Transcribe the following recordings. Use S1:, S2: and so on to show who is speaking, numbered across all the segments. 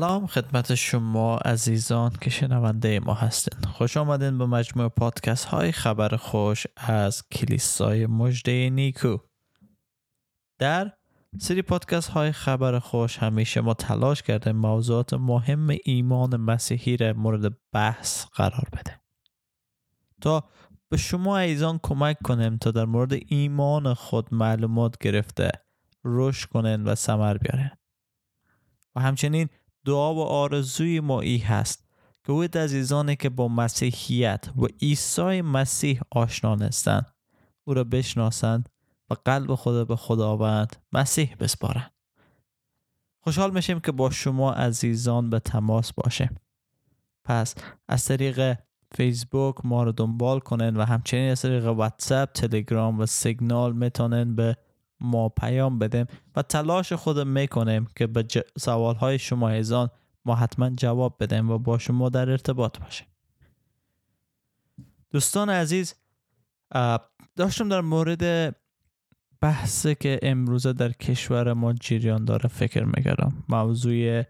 S1: سلام خدمت شما عزیزان که شنونده ما هستین. خوش آمدین به مجموع پادکست های خبر خوش از کلیسای مجده نیکو. در سری پادکست های خبر خوش همیشه ما تلاش کرده موضوعات مهم ایمان مسیحی را مورد بحث قرار بده تا به شما ایزان کمک کنیم تا در مورد ایمان خود معلومات گرفته رشد کنن و ثمر بیارن و همچنین دعا و آرزوی ما ای هست. که او عزیزانی که با مسیحیت و عیسی مسیح آشنا نیستند او را بشناسند و قلب خود به خداوند مسیح بسپارند. خوشحال میشیم که با شما عزیزان به تماس باشیم. پس از طریق فیسبوک ما رو دنبال کنن و همچنین از طریق واتساپ تلگرام و سیگنال می‌تونن به ما پیام بدیم و تلاش خود می‌کنیم که به. سوال های شما ایزان ما حتما جواب بدیم و با شما در ارتباط باشیم دوستان عزیز داشتم در مورد بحثی که امروزه در کشور ما جریان داره فکر می‌کردم موضوع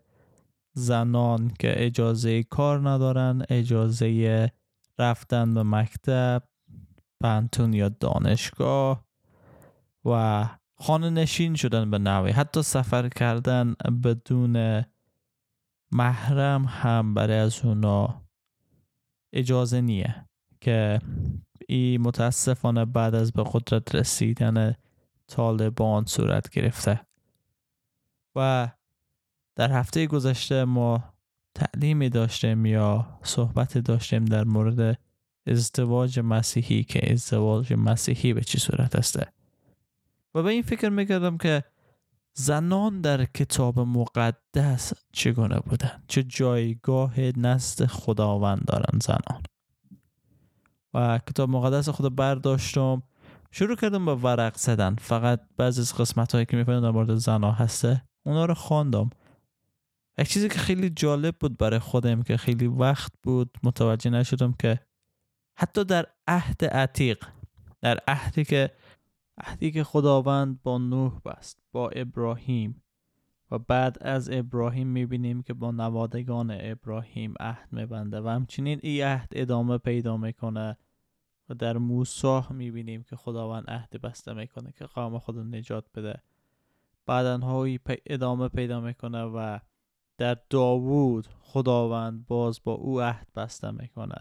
S1: زنان که اجازه کار ندارن اجازه رفتن به مکتب پنتون یا دانشگاه و خانه نشین شدن به نوی حتی سفر کردن بدون محرم هم برای از اونا اجازه نیه که ای متاسفانه بعد از به قدرت رسیدن طالبان صورت گرفته. و در هفته گذشته ما تعلیمی داشتیم یا صحبت داشتیم در مورد ازدواج مسیحی که ازدواج مسیحی به چی صورت هسته و به این فکر می‌کردم که زنان در کتاب مقدس چگونه بودن؟ چه جایگاه نزد خداوند دارن زنان؟ و کتاب مقدس خود برداشتم شروع کردم با ورق زدن. فقط بعضی از قسمت هایی که می‌فهمم در مورد زنا هسته اونا رو خواندم. یک چیزی که خیلی جالب بود برای خودم که خیلی وقت بود متوجه نشدم که حتی در عهد عتیق در عهدی که عهدی که خداوند با نوح بست با ابراهیم. و بعد از ابراهیم می‌بینیم که با نوادگان ابراهیم عهد میبنده و همچنین این عهد ادامه پیدا می‌کنه. و در موسی می‌بینیم که خداوند عهد بسته می‌کنه که قوم خود نجات بده. بعدنهایی ادامه پیدا می‌کنه و در داوود خداوند باز با او عهد بسته می‌کنه.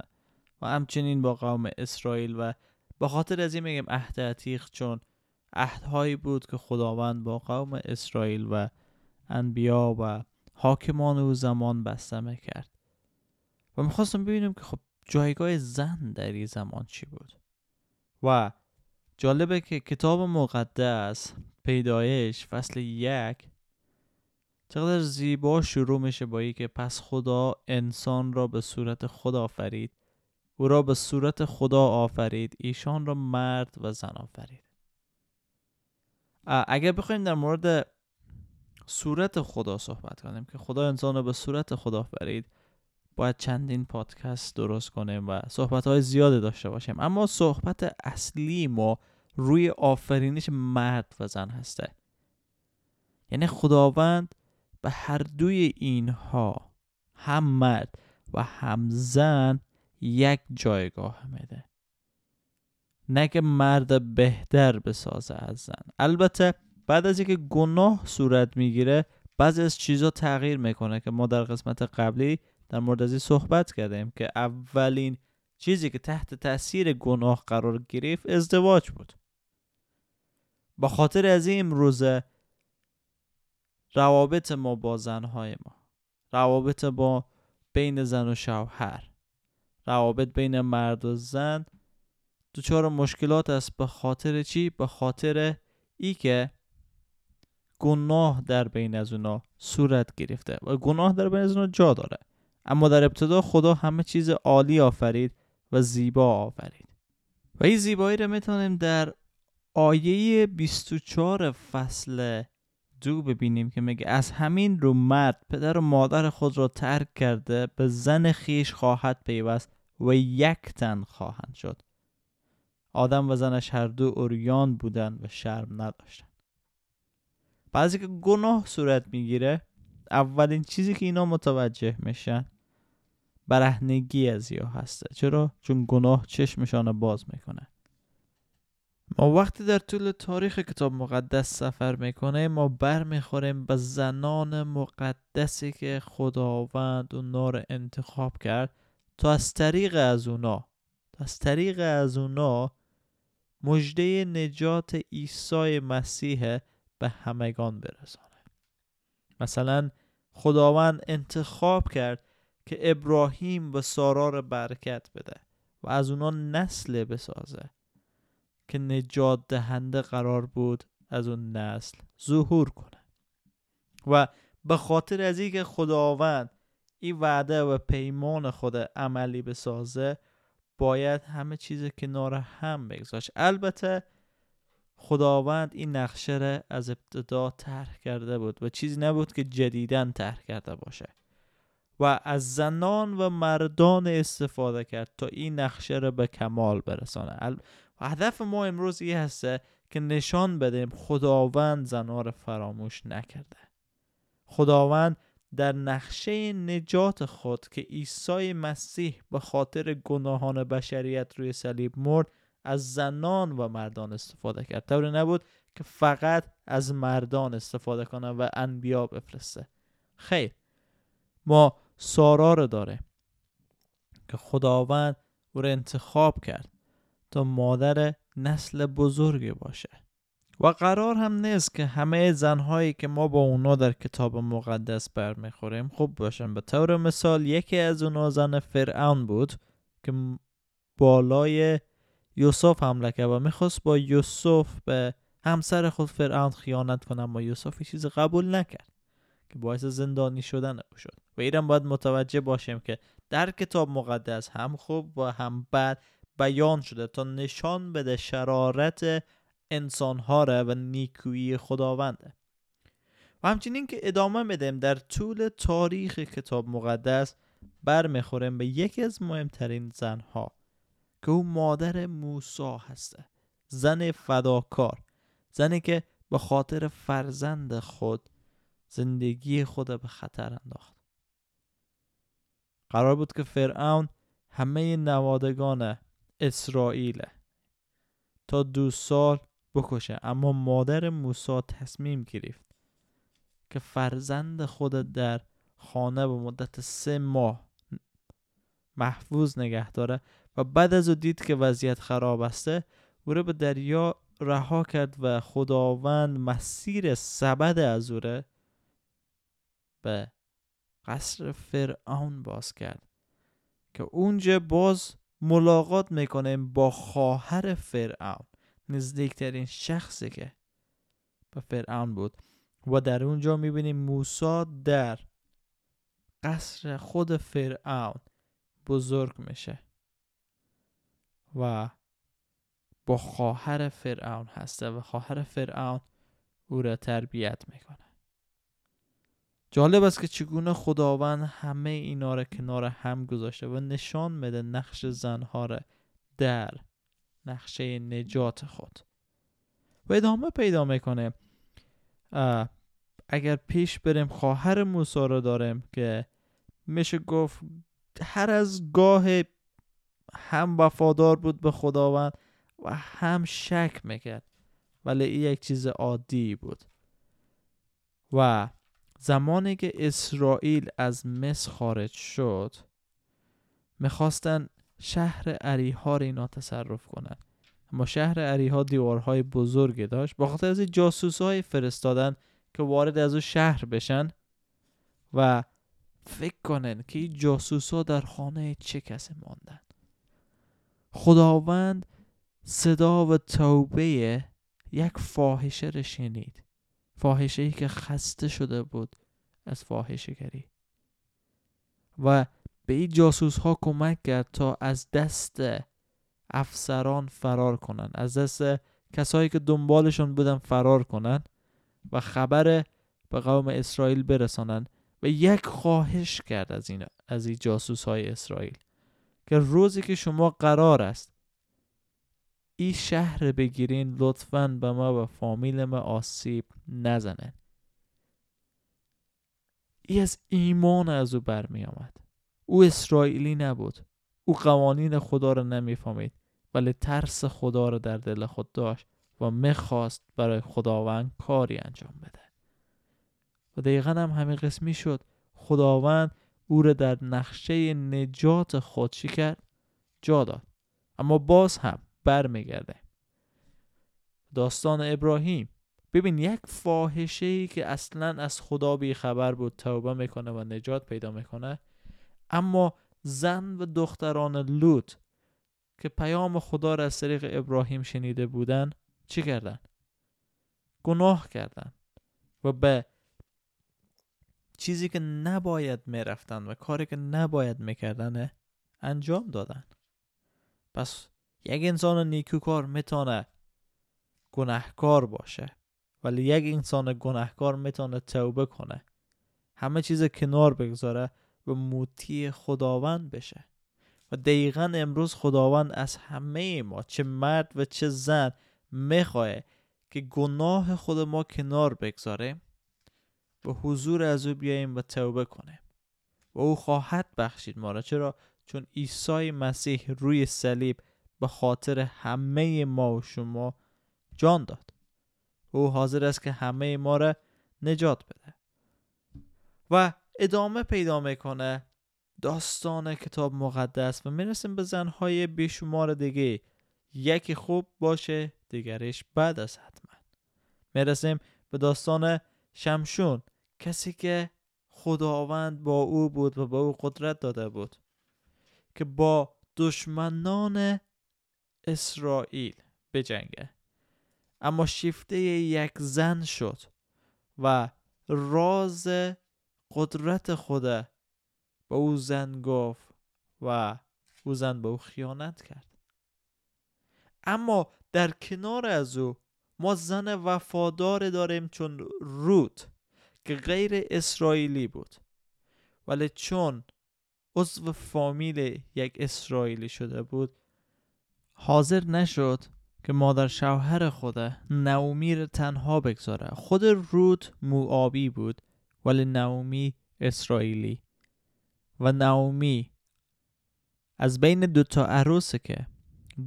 S1: و همچنین با قوم اسرائیل و به خاطر از این میگم عهد عتیق چون عهدهایی بود که خداوند با قوم اسرائیل و انبیا و حاکمان او زمان بسته می‌کرد. و می‌خواستم ببینیم که خب جایگاه زن در این زمان چی بود. و جالبه که کتاب مقدس پیدایش فصل یک چقدر زیبا شروع میشه با که پس خدا انسان را به صورت خدا آفرید. او را به صورت خدا آفرید. ایشان را مرد و زن آفرید. اگر بخوایم در مورد صورت خدا صحبت کنیم که خدا انسان رو به صورت خدا آفرید باید چندین پادکست درست کنیم و صحبت های داشته باشیم. اما صحبت اصلی ما روی آفرینش مرد و زن هسته. یعنی خداوند به هر دوی اینها هم مرد و هم زن یک جایگاه میده. نه که مرد بهتر بسازه از زن. البته بعد از اینکه گناه صورت می‌گیره بعضی از چیزا تغییر می‌کنه که ما در قسمت قبلی در مورد از صحبت کردیم که اولین چیزی که تحت تاثیر گناه قرار گرفت ازدواج بود. با خاطر از این امروزه روابط ما با زنهای ما روابط با بین زن و شوهر روابط بین مرد و زن دچار مشکلات است. به خاطر چی؟ به خاطر ای که گناه در بین از اونا صورت گرفته و گناه در بین از اونا جا داره. اما در ابتدا خدا همه چیز عالی آفرید و زیبا آفرید. و این زیبایی رو می‌تونیم در آیه 24 فصل دو ببینیم که میگه از همین رو مرد پدر و مادر خود را ترک کرده به زن خیش خواهد پیوست. و یک تن خواهند شد. آدم و زنش هر دو اوریان بودن و شرم نداشتن بعضی که گناه صورت می‌گیره اولین چیزی که اینا متوجه میشن برهنگی از یا هسته. چرا؟ چون گناه چشمشان باز می‌کنه. ما وقتی در طول تاریخ کتاب مقدس سفر می‌کنه ما بر می‌خوریم به زنان مقدسی که خداوند اونا رو انتخاب کرد. تا از طریق از اونا از طریق از اونا مجده نجات عیسی مسیح به همگان برسانه. مثلا خداوند انتخاب کرد که ابراهیم به سارا رو برکت بده و از اونا نسل بسازه. که نجات دهنده قرار بود از اون نسل ظهور کنه. و به خاطر از اینکه خداوند این وعده و پیمان خود عملی بسازه باید همه چیز کنار هم بگذاشت. البته خداوند این نقشه را از ابتدا طرح کرده بود و چیزی نبود که جدیدن طرح کرده باشه. و از زنان و مردان استفاده کرد تا این نقشه را به کمال برسانه. هدف ما امروز این هسته که نشان بدیم خداوند زنها را فراموش نکرده. خداوند در نقشه نجات خود که عیسی مسیح به خاطر گناهان بشریت روی صلیب مرد از زنان و مردان استفاده کرد. طور نبود که فقط از مردان استفاده کنه و انبیا بفرسته. خیر ما سارا رو داره که خداوند او رو انتخاب کرد تا مادر نسل بزرگی باشه. و قرار هم نیست که همه زنهایی که ما با اونا در کتاب مقدس برمیخوریم خوب باشن. به طور مثال یکی از اونا زن فرعون بود که بالای یوسف حمله کرد و می‌خواست با یوسف به همسر خود فرعون خیانت کنه اما یوسف چیز قبول نکرد که باعث زندانی شدن او شد. و ایران باید متوجه باشیم که در کتاب مقدس هم خوب و هم بد بیان شده تا نشان بده شرارت انسانها را و نیکویی خداونده. و همچنین که ادامه بدیم در طول تاریخ کتاب مقدس برمیخوریم به یکی از مهمترین زنها که او مادر موسا هسته زن فداکار زنی که به خاطر فرزند خود زندگی خود به خطر انداخت. قرار بود که فرعون همه نوادگان اسرائیل تا دو سال بکشه. اما مادر موسی تصمیم گرفت که فرزند خود در خانه به مدت سه ماه محفوظ نگه داره و بعد از او دید که وضعیت خراب است او رو به دریا رها کرد و خداوند مسیر سبد از او به قصر فرعون باز کرد که اونجا باز ملاقات می‌کنه با خواهر فرعون. نزدیکترین شخصی که به فرعون بود. و در اونجا می‌بینیم موسی در قصر خود فرعون بزرگ میشه و با خواهر فرعون هسته و خواهر فرعون او را تربیت می‌کنه. جالب است که چگونه خداوند همه اینا را کنار هم گذاشته و نشان میده نقش زنها را در نقشه نجات خود. و ادامه پیدا می‌کنه اگر پیش بریم خواهر موسی رو داریم که میشه گفت هر از گاه هم وفادار بود به خداوند و هم شک می‌کرد ولی این یک چیز عادی بود. و زمانی که اسرائیل از مصر خارج شد می‌خواستن شهر عریها رو اینا تصرف کنن. اما شهر عریها دیوارهای بزرگی داشت. با خاطر از جاسوس های فرستادن که وارد از او شهر بشن و فکر کنن که این جاسوس ها در خانه چه کسی ماندن. خداوند صدا و توبه یک فاحشه را شنید فاحشه ای که خسته شده بود از فاحشه گری. و به این جاسوس ها کمک کرد تا از دست افسران فرار کنند از دست کسایی که دنبالشون بودن فرار کنند و خبر به قوم اسرائیل برسانن و یک خواهش کرد از این از این جاسوس های اسرائیل که روزی که شما قرار است این شهر بگیرین لطفا به ما و فامیل ما آسیب نزنه. ای از ایمان از او برمی آمد. او اسرائیلی نبود. او قوانین خدا را نمی‌فهمید ولی ترس خدا را در دل خود داشت و می‌خواست برای خداوند کاری انجام بده. و دقیقا هم همین قسمی شد خداوند او را در نقشه نجات خود چی کرد جا داد. اما باز هم برمیگرده. داستان ابراهیم. ببین یک فاحشه ای که اصلا از خدا بی خبر بود توبه می‌کنه و نجات پیدا می‌کنه اما زن و دختران لوط که پیام خدا را از طریق ابراهیم شنیده بودن چی کردن؟ گناه کردن و به چیزی که نباید می‌رفتن و کاری که نباید می‌کردن انجام دادن پس یک انسان نیکوکار می‌تونه گناهکار باشه ولی یک انسان گناهکار می‌تونه توبه کنه همه چیز کنار بگذاره و موتی خداوند بشه. و دقیقا امروز خداوند از همه ما چه مرد و چه زن می‌خواه که گناه خود ما کنار بگذاریم و حضور از او بیاییم و توبه کنیم و او خواهد بخشید ما را. چرا؟ چون عیسی مسیح روی صلیب به خاطر همه ما و شما جان داد. او حاضر است که همه ما را نجات بده. و ادامه پیدا می‌کنه داستان کتاب مقدس و می‌رسیم به زنهای بیشمار دیگه. یکی خوب باشه دیگرش بعد از حتما. می‌رسیم به داستان شمشون. کسی که خداوند با او بود و با او قدرت داده بود که با دشمنان اسرائیل بجنگه. اما شیفته یک زن شد و راز قدرت خود به او زن گفت و او زن به او خیانت کرد. اما در کنار از او ما زن وفادار داریم چون روت که غیر اسرائیلی بود. ولی چون عضو فامیل یک اسرائیلی شده بود حاضر نشد که مادر شوهر خود نومی تنها بگذاره. خود روت موآبی بود. ولی نومی اسرائیلی. و نومی از بین دوتا عروس که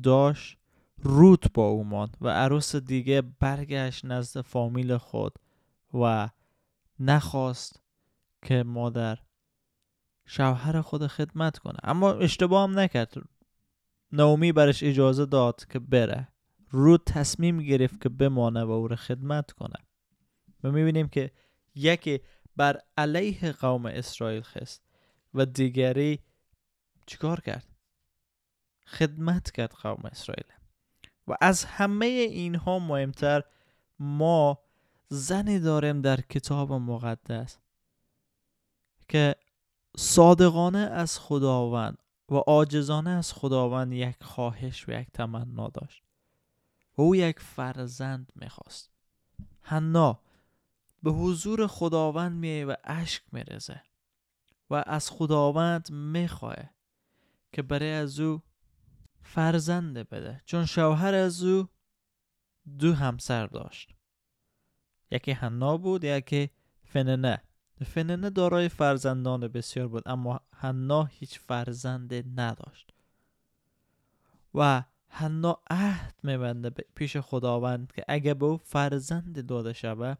S1: داشت روت با او ماند و عروس دیگه برگشت نزد فامیل خود و نخواست که مادر شوهر خود خدمت کنه. اما اشتباه هم نکرد. نومی برش اجازه داد که بره. رو تصمیم گرفت که بمانه و او را خدمت کنه. و می‌بینیم که یکی بر علیه قوم اسرائیل خست و دیگری چیکار کرد؟ خدمت کرد قوم اسرائیل. و از همه اینها مهمتر ما زنی داریم در کتاب مقدس که صادقانه از خداوند و عاجزانه از خداوند یک خواهش و یک تمنا داشت. و او یک فرزند می‌خواست. حنا به حضور خداوند میه و اشک میرزه و از خداوند می‌خواه که برای از او فرزند بده. چون شوهر از او دو همسر داشت. یکی حنا بود یکی فننه. فننه دارای فرزندان بسیار بود اما حنا هیچ فرزند نداشت. و حنا عهد میبنده پیش خداوند که اگه به او فرزند داده شوه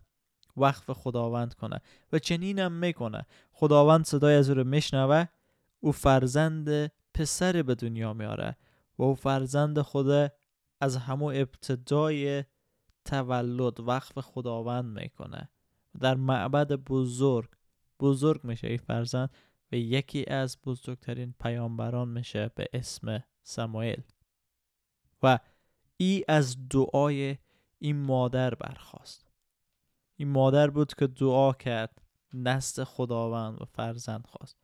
S1: وقف خداوند کنه و چنینم می‌کنه. خداوند صدای از او رو میشنوه او فرزند پسر به دنیا میاره و او فرزند خود از همو ابتدای تولد وقف خداوند می‌کنه. در معبد بزرگ بزرگ میشه این فرزند و یکی از بزرگترین پیامبران میشه به اسم سمایل و ای از دعای این مادر برخواست این مادر بود که دعا کرد نست خداوند و فرزند خواست.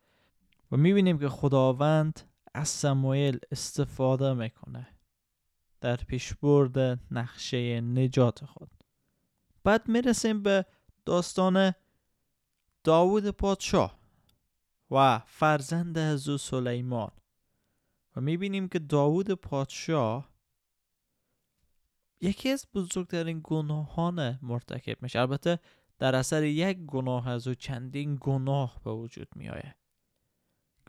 S1: و می‌بینیم که خداوند از سموئل استفاده می‌کنه در پیشبرد نقشه نجات خود. بعد می‌رسیم به داستان داوود پادشاه و فرزند از او سلیمان. و می‌بینیم که داوود پادشاه یکی از بزرگترین گناهان مرتکب میشه. البته در اثر یک گناه از او چندین گناه به وجود می آید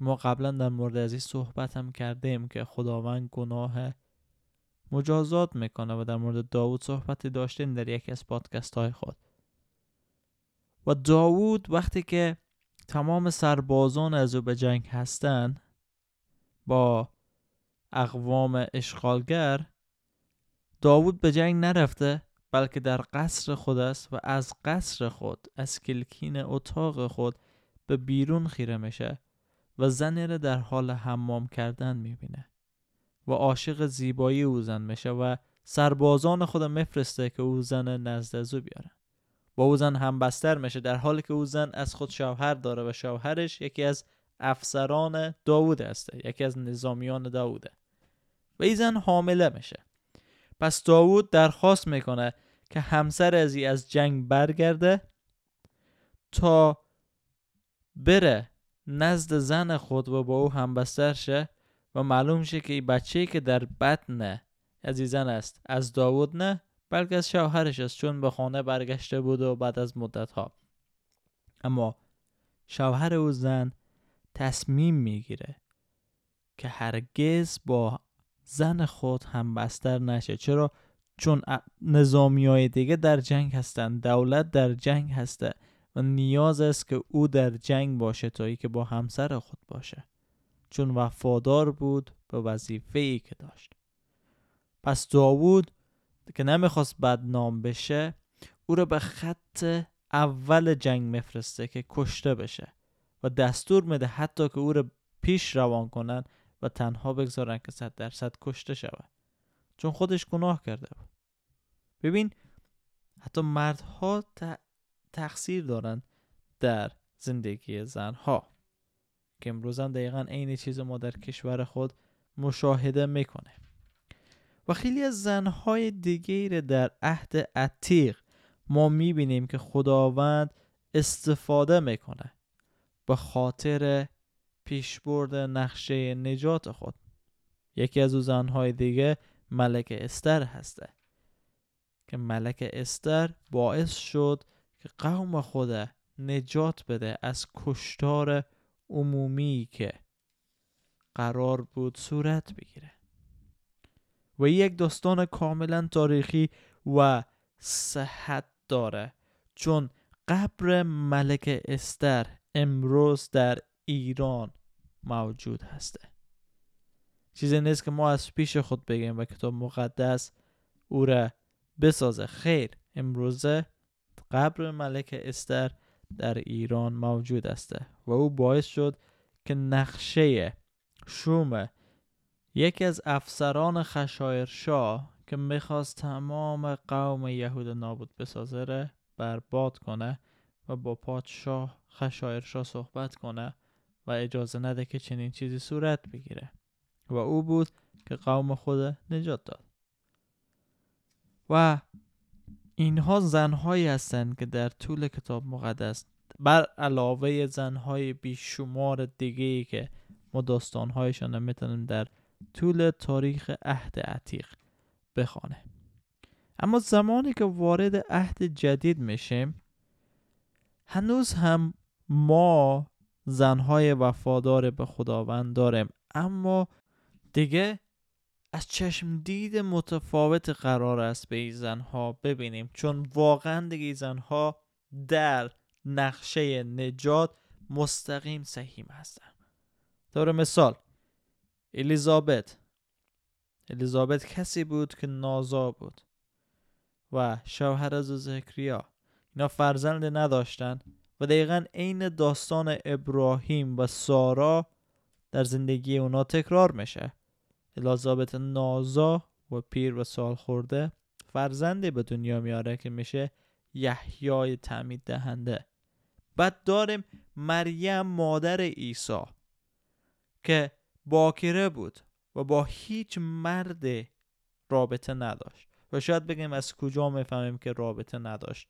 S1: ما قبلا در مورد از این صحبت هم کردیم که خداوند گناه مجازات می‌کنه و در مورد داوود صحبتی داشتیم در یکی از پادکست های خود. و داوود وقتی که تمام سربازان از او به جنگ هستند با اقوام اشغالگر داوود به جنگ نرفته بلکه در قصر خود است و از قصر خود از کلکین اتاق خود به بیرون خیره میشه و زنی را در حال حمام کردن می‌بینه و عاشق زیبایی او زن میشه و سربازان خود میفرسته که او زن نزد از او بیارن با او زن هم بستر میشه در حالی که او زن از خود شوهر داره و شوهرش یکی از افسران داوود هسته یکی از نظامیان داووده. و این زن حامله میشه. پس داوود درخواست می‌کنه که همسر ازی از جنگ برگرده تا بره نزد زن خود و با او همبستر شه و معلوم شه که این بچه که در بطن عزیزن است از داوود نه بلکه از شوهرش است چون به خانه برگشته بود و بعد از مدت ها اما شوهر او زن تصمیم می‌گیره که هرگز با زن خود هم بستر نشه. چرا؟ چون نظامی های دیگه در جنگ هستند دولت در جنگ هسته و نیاز است که او در جنگ باشه تا ای که با همسر خود باشه. چون وفادار بود به وظیفه ای که داشت. پس داوود که نمی‌خواست بدنام بشه او را به خط اول جنگ میفرسته که کشته بشه و دستور میده حتی که او را پیش روان کنن و تنها بگذارن که صد درصد کشته شود. چون خودش گناه کرده بود. ببین حتی مردها تقصیر دارن در زندگی زنها. که امروز هم دقیقا عین چیز ما در کشور خود مشاهده می‌کنه. و خیلی از زنهای دیگه در عهد عتیق ما می‌بینیم که خداوند استفاده می‌کنه. به خاطر پیشبرد نقشه نجات خود. یکی از او زنهای دیگه ملک استر هسته که ملک استر باعث شد که قوم خود نجات بده از کشتار عمومی که قرار بود صورت بگیره. و یک داستان کاملا تاریخی و صحت داره چون قبر ملک استر امروز در ایران موجود هسته. چیزی نیست که ما از پیش خود بگیم و کتاب مقدس او را بسازه. خیر امروزه قبر ملک استر در ایران موجود است و او باعث شد که نقشه شوم یکی از افسران خشایرشاه که می‌خواست تمام قوم یهود نابود بسازه را برباد کنه و با پادشاه خشایرشاه صحبت کنه و اجازه نده که چنین چیزی صورت بگیره. و او بود که قوم خود نجات داد. و اینها زنهایی هستند که در طول کتاب مقدس بر علاوه زنهای بیشمار دیگه ای که ما داستانهایشان می‌تونیم در طول تاریخ عهد عتیق بخوانه. اما زمانی که وارد عهد جدید میشیم هنوز هم ما زنهای وفادار به خداوند داریم اما دیگه از چشم دید متفاوت قرار است به این زنها ببینیم. چون واقعا دیگه این زنها در نقشه نجات مستقیم سهیم هستن. طور مثال الیزابت. الیزابت کسی بود که نازا بود و شوهر از زکریا. اینا فرزند نداشتن. و دقیقا عین داستان ابراهیم و سارا در زندگی اونا تکرار میشه. الیزابت نازا و پیر و سال خورده فرزندی به دنیا میاره که میشه یحیای تعمید دهنده. بعد داریم مریم مادر عیسی که باکره بود و با هیچ مرد رابطه نداشت. و شاید بگیم از کجا می‌فهمیم که رابطه نداشت.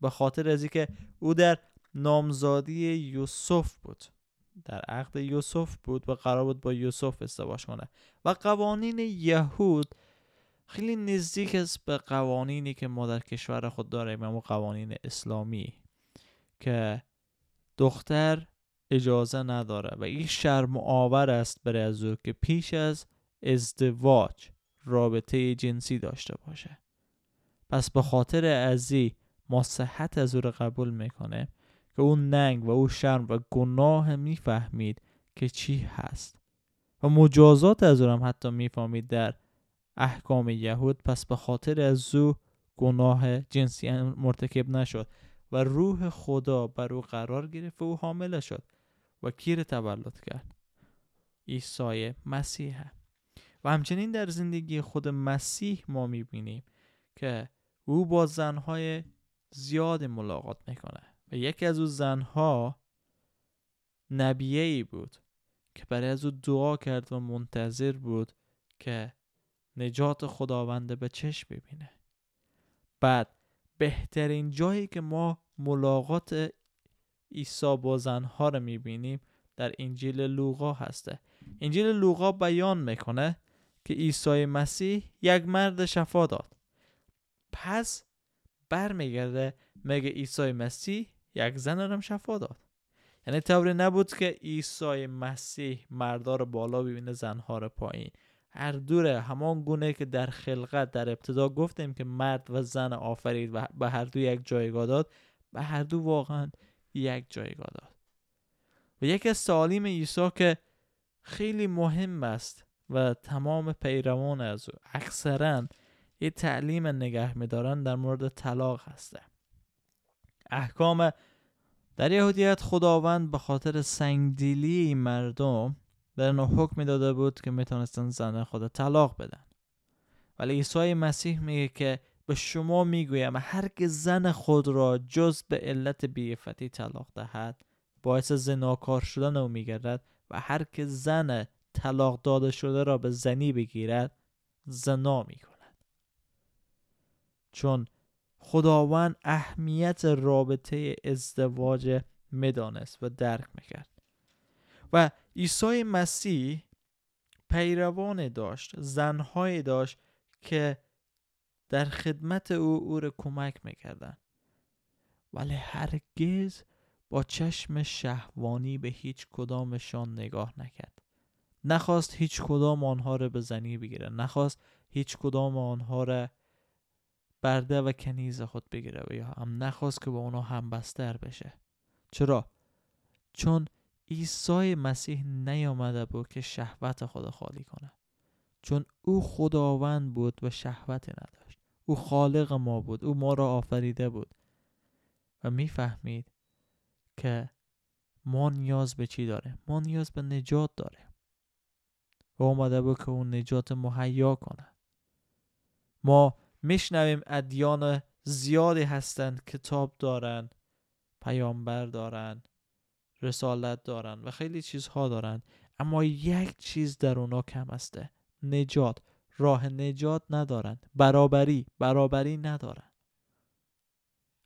S1: به خاطر از که او در نامزادی یوسف بود. در عقد یوسف بود و قرار بود با یوسف ازدواج کنه. و قوانین یهود خیلی نزدیک است به قوانینی که ما در کشور خود داریم اما قوانین اسلامی که دختر اجازه نداره و این شرم آور است برای از که پیش از ازدواج رابطه جنسی داشته باشه. پس به خاطر ازی ما صحت از او رو قبول می‌کنه. که اون ننگ و او شرم و گناه می‌فهمید که چی هست. و مجازات از او هم حتی می‌فهمید در احکام یهود. پس به خاطر از او گناه جنسی مرتکب نشد و روح خدا بر او قرار گرفت و او حامله شد و کیر تولد کرد. عیسی مسیح. و همچنین در زندگی خود مسیح ما می‌بینیم که او با زنهای زیاد ملاقات می‌کنه و یکی از او زنها نبیه ای بود که برای از او دعا کرد و منتظر بود که نجات خداونده به چشم ببینه. بعد بهترین جایی که ما ملاقات عیسی با زنها رو می‌بینیم در انجیل لوقا هسته. انجیل لوقا بیان می‌کنه که عیسی مسیح یک مرد شفا داد. پس برمیگرده میگه عیسی مسیح یک زن رو شفا داد. یعنی طوری نبود که عیسی مسیح مردار بالا ببینه زنها رو پایین. هر دوره همان گونه که در خلقت در ابتدا گفتیم که مرد و زن آفرید و به هر دو یک جایگاه داد به هر دو واقعا یک جایگاه داد. و یکی از تعالیم عیسی که خیلی مهم است و تمام پیروان از او اکثرا یه تعلیم نگه میدارن در مورد طلاق هسته. احکام در یهودیت خداوند به خاطر سنگدیلی مردم در نو حکم داده بود که می‌تونستن زن خود طلاق بدن. ولی عیسی مسیح میگه که به شما می‌گویم هر که زن خود را جز به علت بیفتی طلاق دهد باعث زناکار شدن او میگردد و هر که زن طلاق داده شده را به زنی بگیرد زنا می‌کند. چون خداوند اهمیت رابطه ازدواج می‌دانست و درک می‌کرد. و عیسی مسیح پیروان داشت زنهایی داشت که در خدمت او او را کمک می‌کردن ولی هرگز با چشم شهوانی به هیچ کدامشان نگاه نکرد. نخواست هیچ کدام آنها را به زنی بگیره نخواست هیچ کدام آنها را برده و کنیز خود بگیره و یا هم نخواست که با اونا هم بستر بشه. چرا؟ چون عیسی مسیح نیامده بود که شهوت خود خالی کنه. چون او خداوند بود و شهوتی نداشت. او خالق ما بود. او ما را آفریده بود. و می‌فهمید که ما نیاز به چی داره ما نیاز به نجات داره و اومده بود که اون نجات مهیا کنه. ما میشنویم ادیان زیادی هستند کتاب دارن پیامبر دارن رسالت دارن و خیلی چیزها دارن. اما یک چیز در اونا کم هسته نجات. راه نجات ندارند. برابری برابری ندارند.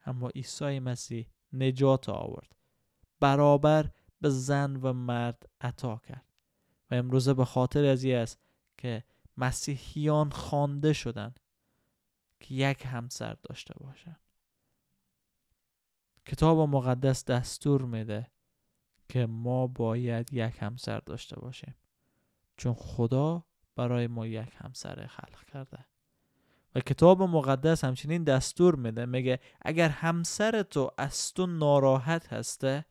S1: اما عیسی مسیح نجات آورد. برابر به زن و مرد عطا کرد. و امروزه به خاطر از است که مسیحیان خوانده شدند که یک همسر داشته باشند کتاب مقدس دستور میده که ما باید یک همسر داشته باشیم. چون خدا برای ما یک همسر خلق کرده. و کتاب مقدس همچنین دستور میده میگه اگر همسر تو از تو ناراحت هسته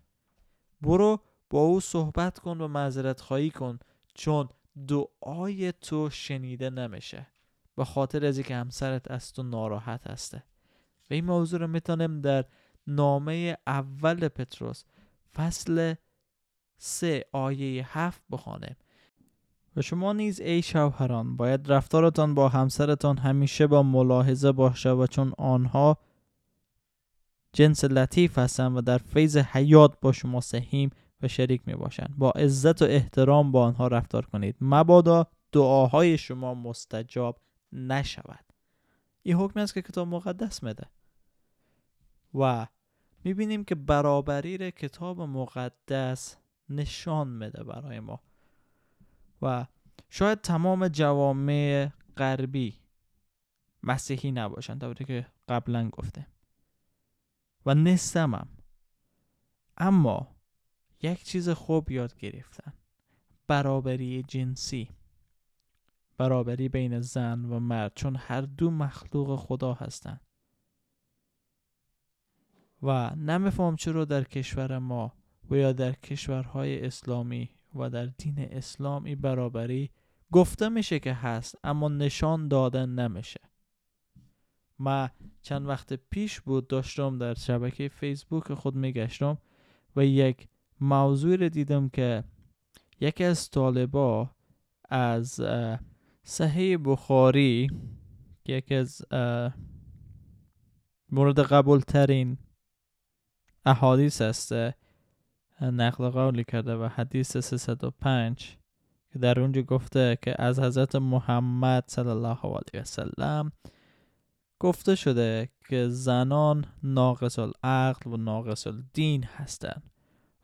S1: برو با او صحبت کن و معذرت خواهی کن چون دعای تو شنیده نمیشه. به خاطر از اینکه همسرت از تو ناراحت هسته. و این موضوع رو می‌تونیم در نامه اول پتروس فصل سه آیه هفت بخوانیم و شما نیز ای شوهران باید رفتارتان با همسرتان همیشه با ملاحظه باشه و چون آنها جنس لطیف هستند و در فیض حیات با شما سهیم و شریک می باشند با عزت و احترام با آنها رفتار کنید. مبادا دعاهای شما مستجاب نشود. این حکمی است که کتاب مقدس میده و می‌بینیم که برابری را کتاب مقدس نشان میده برای ما. و شاید تمام جوامع غربی مسیحی نباشن طوری که قبلا گفته و نیستمم اما یک چیز خوب یاد گرفتن. برابری جنسی. برابری بین زن و مرد چون هر دو مخلوق خدا هستند. و نمیفهم چرا در کشور ما و یا در کشورهای اسلامی و در دین اسلامی برابری گفته میشه که هست اما نشان دادن نمیشه. ما چند وقت پیش بود داشتم در شبکه فیسبوک خود میگشتم و یک موضوع رو دیدم که یکی از طالبا از صحیح بخاری که یکی از مورد قبول ترین احادیث است نقل قولی کرده و حدیث 305 که در اونجا گفته که از حضرت محمد صلی الله علیه وسلم گفته شده که زنان ناقص العقل و ناقص الدین هستند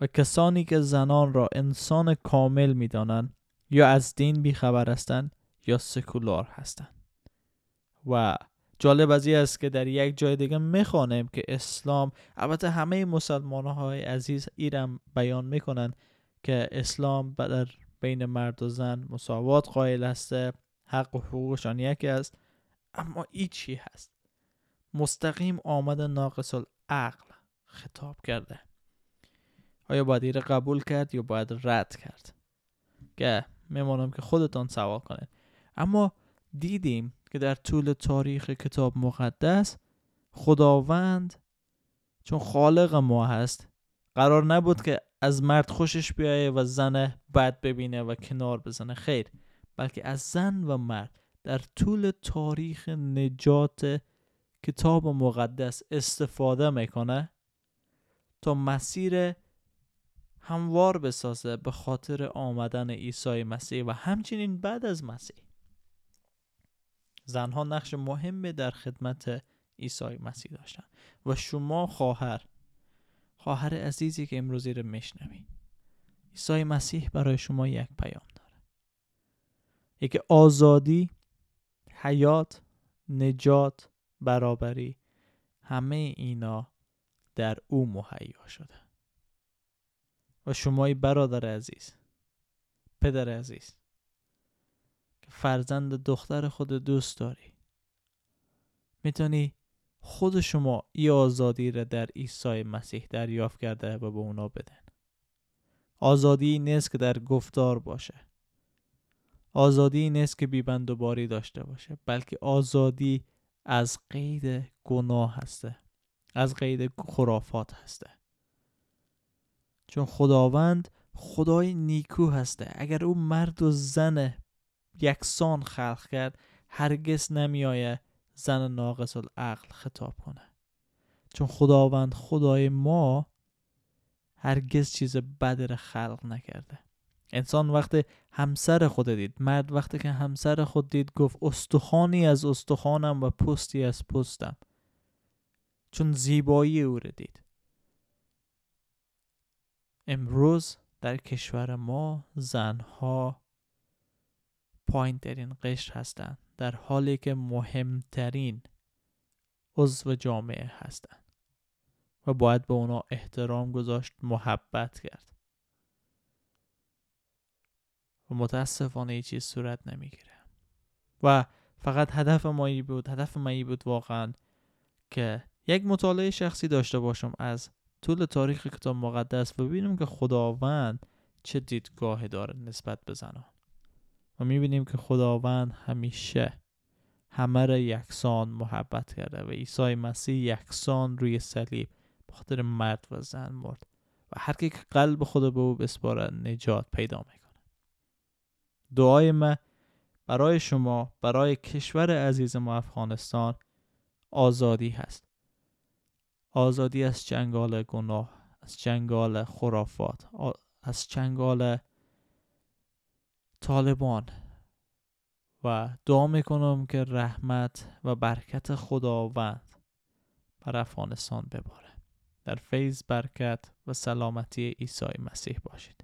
S1: و کسانی که زنان را انسان کامل می‌دانند یا از دین بیخبر هستند یا سکولار هستند و جالب از است که در یک جای دیگه می‌خوانیم که اسلام البته همه مسلمان های عزیز ایرم بیان می‌کنن که اسلام در بین مرد و زن مساوات قائل است حق و حقوقشان یکی است اما ایچی هست؟ مستقیم آمده ناقص العقل خطاب کرده. آیا باید ایره قبول کرد یا باید رد کرد؟ که میمانم که خودتان سوال کنید. اما دیدیم که در طول تاریخ کتاب مقدس خداوند چون خالق ما هست قرار نبود که از مرد خوشش بیایه و زن بد ببینه و کنار بزنه. خیر بلکه از زن و مرد در طول تاریخ نجات کتاب مقدس استفاده می‌کنه تا مسیر هموار بسازه به خاطر آمدن عیسی مسیح و همچنین بعد از مسیح. زنها نقش مهمی در خدمت عیسی مسیح داشتن. و شما خواهر خواهر عزیزی که امروزی رو میشنوی عیسی مسیح برای شما یک پیام داره. یکی آزادی حیات نجات برابری همه اینا در او مهیا شده. و شمای برادر عزیز پدر عزیز فرزند دختر خود دوست داری. می‌تونی خود شما ای آزادی را در عیسی مسیح دریافت کرده و به اونا بدن. آزادی نیست که در گفتار باشه. آزادی نیست که بیبند و باری داشته باشه بلکه آزادی از قید گناه هسته از قید خرافات هسته. چون خداوند خدای نیکو هسته. اگر او مرد و زن یکسان خلق کرد هرگز نمیآید زن ناقص العقل خطاب کنه. چون خداوند خدای ما هرگز چیز بدر خلق نکرده. انسان وقتی همسر خود دید مرد وقتی که همسر خود دید گفت استخوانی از استخوانم و پستی از پستم. چون زیبایی او را دید. امروز در کشور ما زنها پایین ترین قشر هستند در حالی که مهمترین عضو جامعه هستند و باید به اونا احترام گذاشت محبت کرد. و متاسفانه ای چیز صورت نمی‌گیره. و فقط هدف مایی بود هدف مایی بود واقعا که یک مطالعه شخصی داشته باشم از طول تاریخ کتاب مقدس و ببینیم که خداوند چه دیدگاهی داره نسبت به زنان. و می‌بینیم که خداوند همیشه همه را یکسان محبت کرده و عیسی مسیح یکسان روی صلیب بخاطر مرد و زن مرد و هر که قلب خود به او بسپاره نجات پیدا می‌کنه. دعای ما برای شما برای کشور عزیز ما افغانستان آزادی هست. آزادی از چنگال گناه از چنگال خرافات از چنگال طالبان و دعا می‌کنم که رحمت و برکت خداوند بر افغانستان بباره. در فیض برکت و سلامتی عیسی مسیح باشید.